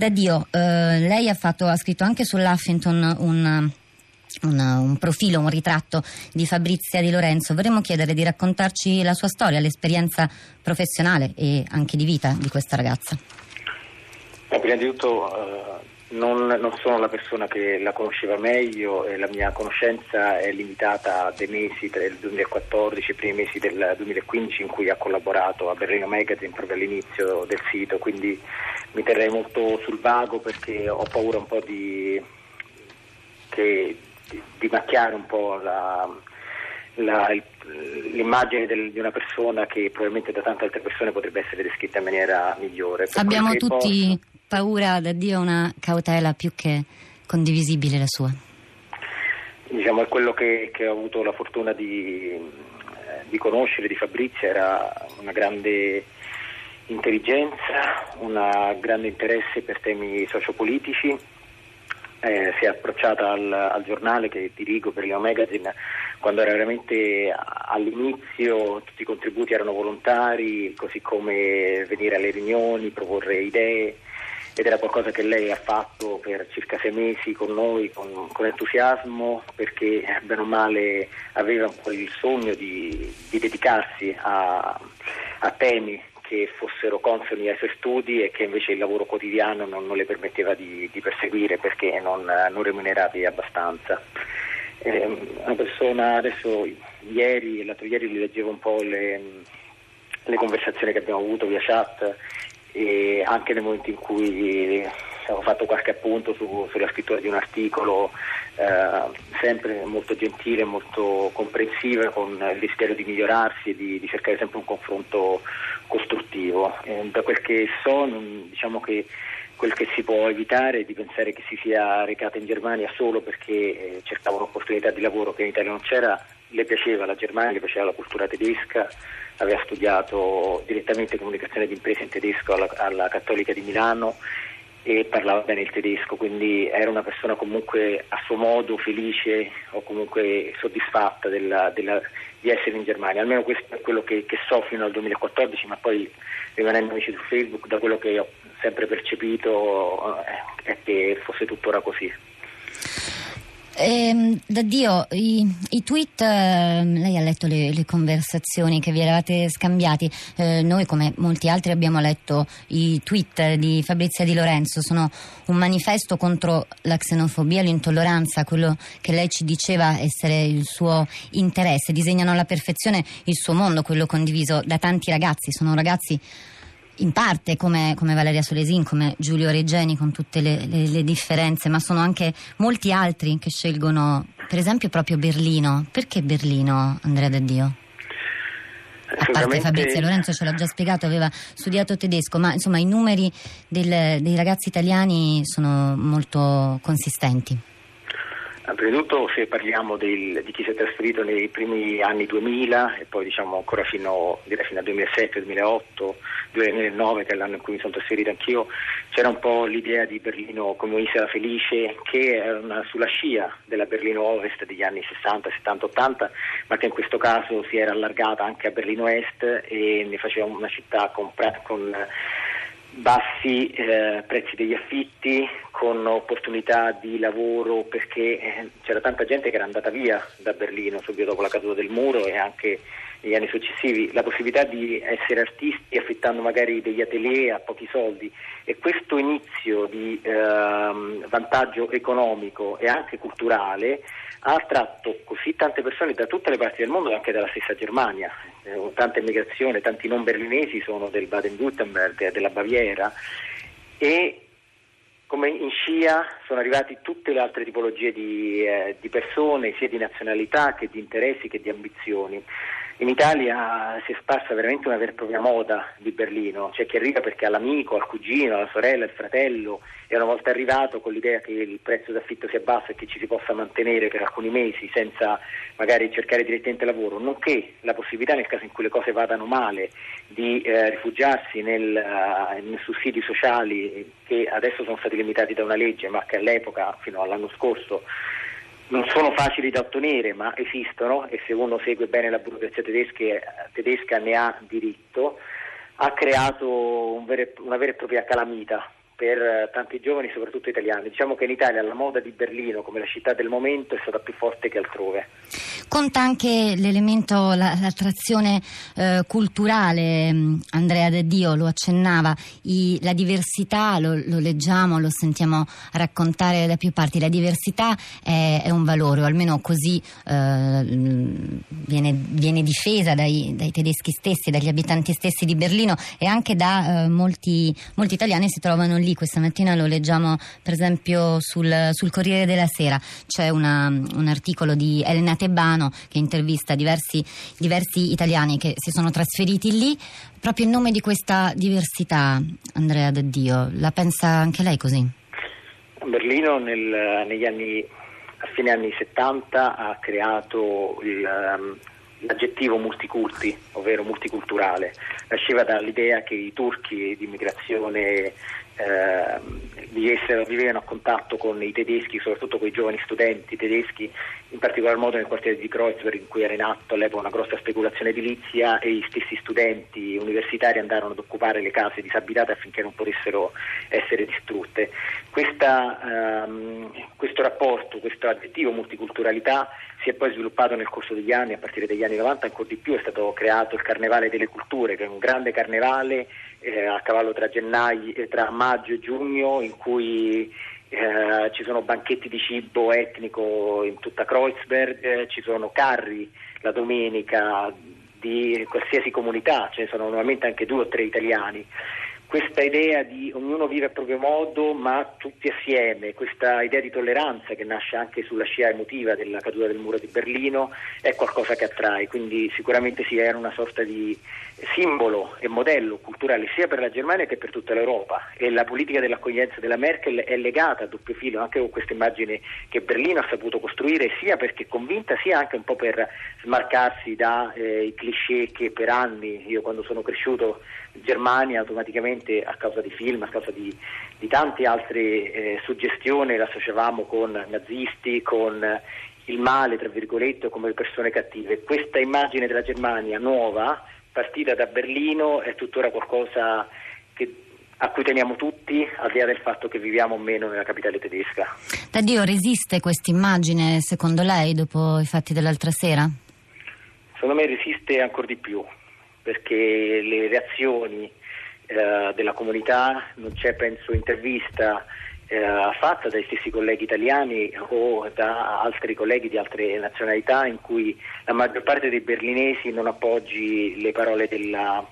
Da Dio, eh, lei ha, fatto, ha, scritto anche sull'Huffington un, un, un, profilo, un ritratto di Fabrizia Di Lorenzo. Vorremmo chiedere di raccontarci la sua storia, l'esperienza professionale e anche di vita di questa ragazza. prima di tutto eh, non, non, sono la persona che la conosceva meglio e la mia conoscenza è limitata a dei mesi del 2014, i primi mesi del 2015 in cui ha collaborato a Berlino Magazine proprio all'inizio del sito, quindi mi terrei molto sul vago perché ho paura un po' di, che, di, di macchiare un po' la, la, l'immagine del, di una persona che probabilmente da tante altre persone potrebbe essere descritta in maniera migliore. Per Abbiamo tutti posso paura da Dio una cautela più che condivisibile la sua? Diciamo è quello che, che ho avuto la fortuna di, di conoscere di Fabrizia, era una grande intelligenza, un grande interesse per temi sociopolitici, eh, si è approcciata al, al, giornale che dirigo per Leo Magazine quando era veramente all'inizio, tutti i contributi erano volontari, così come venire alle riunioni, proporre idee ed era qualcosa che lei ha fatto per circa sei mesi con noi con, con entusiasmo perché bene o male aveva un po' il sogno di, di dedicarsi a, a, temi che fossero consoni ai suoi studi e che invece il lavoro quotidiano non, non le permetteva di, di, perseguire perché non, non remunerati abbastanza. Eh, una persona adesso ieri l'altro ieri le leggevo un po' le, le conversazioni che abbiamo avuto via chat e anche nel momento in cui ho fatto qualche appunto su, sulla scrittura di un articolo eh, sempre molto gentile, molto comprensiva con il desiderio di migliorarsi e di, di cercare sempre un confronto costruttivo. Eh, da quel che so non, diciamo che quel che si può evitare è di pensare che si sia recata in Germania solo perché eh, cercava un'opportunità di lavoro che in Italia non c'era, le piaceva la Germania, le piaceva la cultura tedesca, aveva studiato direttamente comunicazione di imprese in tedesco alla, alla Cattolica di Milano e parlava bene il tedesco, quindi era una persona comunque a suo modo felice o comunque soddisfatta della, della, di essere in Germania, almeno questo è quello che, che, so fino al 2014, ma poi rimanendo amici su Facebook da quello che ho sempre percepito eh, è che fosse tuttora così. Eh, da Dio, i, i tweet, eh, lei ha letto le, le, conversazioni che vi eravate scambiati, eh, noi come molti altri abbiamo letto i tweet di Fabrizia Di Lorenzo, sono un manifesto contro la xenofobia, l'intolleranza, quello che lei ci diceva essere il suo interesse, disegnano alla perfezione il suo mondo, quello condiviso da tanti ragazzi, sono ragazzi in parte come, come, Valeria Solesin, come Giulio Reggeni con tutte le, le, le, differenze, ma sono anche molti altri che scelgono, per esempio proprio Berlino. Perché Berlino, Andrea Daddio? A parte Fabrizio Lorenzo ce l'ha già spiegato, aveva studiato tedesco, ma insomma i numeri del, dei ragazzi italiani sono molto consistenti. Prima di tutto se parliamo del, di chi si è trasferito nei primi anni 2000 e poi diciamo ancora fino, fino al 2007-2008, 2009 che è l'anno in cui mi sono trasferito anch'io, c'era un po' l'idea di Berlino come un'isola felice che era sulla scia della Berlino Ovest degli anni 60, 70, 80, ma che in questo caso si era allargata anche a Berlino Est e ne faceva una città con, con bassi eh, prezzi degli affitti, con opportunità di lavoro perché eh, c'era tanta gente che era andata via da Berlino subito dopo la caduta del muro e anche negli anni successivi, la possibilità di essere artisti affittando magari degli atelier a pochi soldi e questo inizio di eh, vantaggio economico e anche culturale ha attratto così tante persone da tutte le parti del mondo, anche dalla stessa Germania. Eh, tanta immigrazione, tanti non berlinesi sono del Baden-Württemberg, della Baviera e come in scia sono arrivate tutte le altre tipologie di, eh, di persone, sia di nazionalità che di interessi che di ambizioni. In Italia si è sparsa veramente una vera e propria moda di Berlino, c'è chi arriva perché ha l'amico, ha il cugino, la sorella, il fratello e una volta arrivato con l'idea che il prezzo d'affitto sia basso e che ci si possa mantenere per alcuni mesi senza magari cercare direttamente lavoro, nonché la possibilità nel caso in cui le cose vadano male di eh, rifugiarsi nel, uh, nei sussidi sociali che adesso sono stati limitati da una legge ma che all'epoca fino all'anno scorso non sono facili da ottenere, ma esistono e se uno segue bene la burocrazia tedesca, tedesca ne ha diritto, ha creato un vero, una vera e propria calamita per tanti giovani, soprattutto italiani. Diciamo che in Italia la moda di Berlino come la città del momento è stata più forte che altrove. Conta anche l'elemento, la, l'attrazione eh, culturale, mm, Andrea De Dio lo accennava, I, la diversità, lo, lo, leggiamo, lo sentiamo raccontare da più parti, la diversità è, è un valore, o almeno così eh, viene, viene, difesa dai, dai, tedeschi stessi, dagli abitanti stessi di Berlino e anche da eh, molti, molti italiani si trovano lì questa mattina lo leggiamo per esempio sul, sul Corriere della Sera, c'è una, un articolo di Elena Tebano che intervista diversi, diversi italiani che si sono trasferiti lì proprio in nome di questa diversità, Andrea De Dio. La pensa anche lei così? Berlino nel, negli anni, a fine anni 70 ha creato il, um, l'aggettivo multiculti, ovvero multiculturale. Nasceva dall'idea che i turchi di immigrazione eh, di essere, vivevano a contatto con i tedeschi, soprattutto con i giovani studenti tedeschi, in particolar modo nel quartiere di Kreuzberg in cui era in atto all'epoca una grossa speculazione edilizia e gli stessi studenti universitari andarono ad occupare le case disabitate affinché non potessero essere distrutte. Questa, ehm, questo rapporto, questo aggettivo multiculturalità si è poi sviluppato nel corso degli anni, a partire dagli anni 90 ancora di più, è stato creato il Carnevale delle Culture, che è un grande carnevale eh, a cavallo tra, gennaio, eh, tra maggio e giugno in cui eh, ci sono banchetti di cibo etnico in tutta Kreuzberg, eh, ci sono carri la domenica di qualsiasi comunità, ce ne sono normalmente anche due o tre italiani questa idea di ognuno vive a proprio modo ma tutti assieme, questa idea di tolleranza che nasce anche sulla scia emotiva della caduta del muro di Berlino è qualcosa che attrae, quindi sicuramente si era una sorta di simbolo e modello culturale sia per la Germania che per tutta l'Europa. E la politica dell'accoglienza della Merkel è legata a doppio filo anche con questa immagine che Berlino ha saputo costruire sia perché convinta sia anche un po' per smarcarsi dai eh, cliché che per anni, io quando sono cresciuto Germania automaticamente a causa di film, a causa di, di tante altre eh, suggestioni l'associavamo con nazisti, con il male, tra virgolette, come persone cattive. Questa immagine della Germania nuova, partita da Berlino, è tuttora qualcosa che a cui teniamo tutti, al di là del fatto che viviamo o meno nella capitale tedesca. Da Dio resiste questa immagine, secondo lei, dopo i fatti dell'altra sera? Secondo me resiste ancora di più, perché le reazioni eh, della comunità, non c'è penso intervista eh, fatta dai stessi colleghi italiani o da altri colleghi di altre nazionalità in cui la maggior parte dei berlinesi non appoggi le parole della,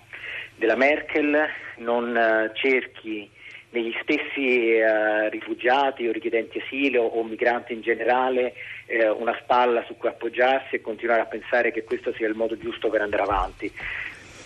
della Merkel, non eh, cerchi negli stessi eh, rifugiati o richiedenti asilo o migranti in generale eh, una spalla su cui appoggiarsi e continuare a pensare che questo sia il modo giusto per andare avanti.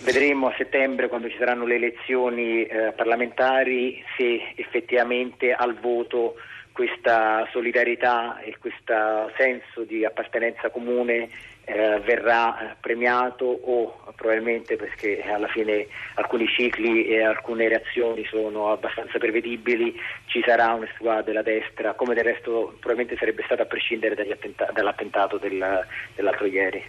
Vedremo a settembre, quando ci saranno le elezioni eh, parlamentari, se effettivamente al voto questa solidarietà e questo senso di appartenenza comune eh, verrà eh, premiato o probabilmente perché alla fine alcuni cicli e alcune reazioni sono abbastanza prevedibili, ci sarà un squadra della destra, come del resto probabilmente sarebbe stato a prescindere attenta- dall'attentato del, dell'altro ieri.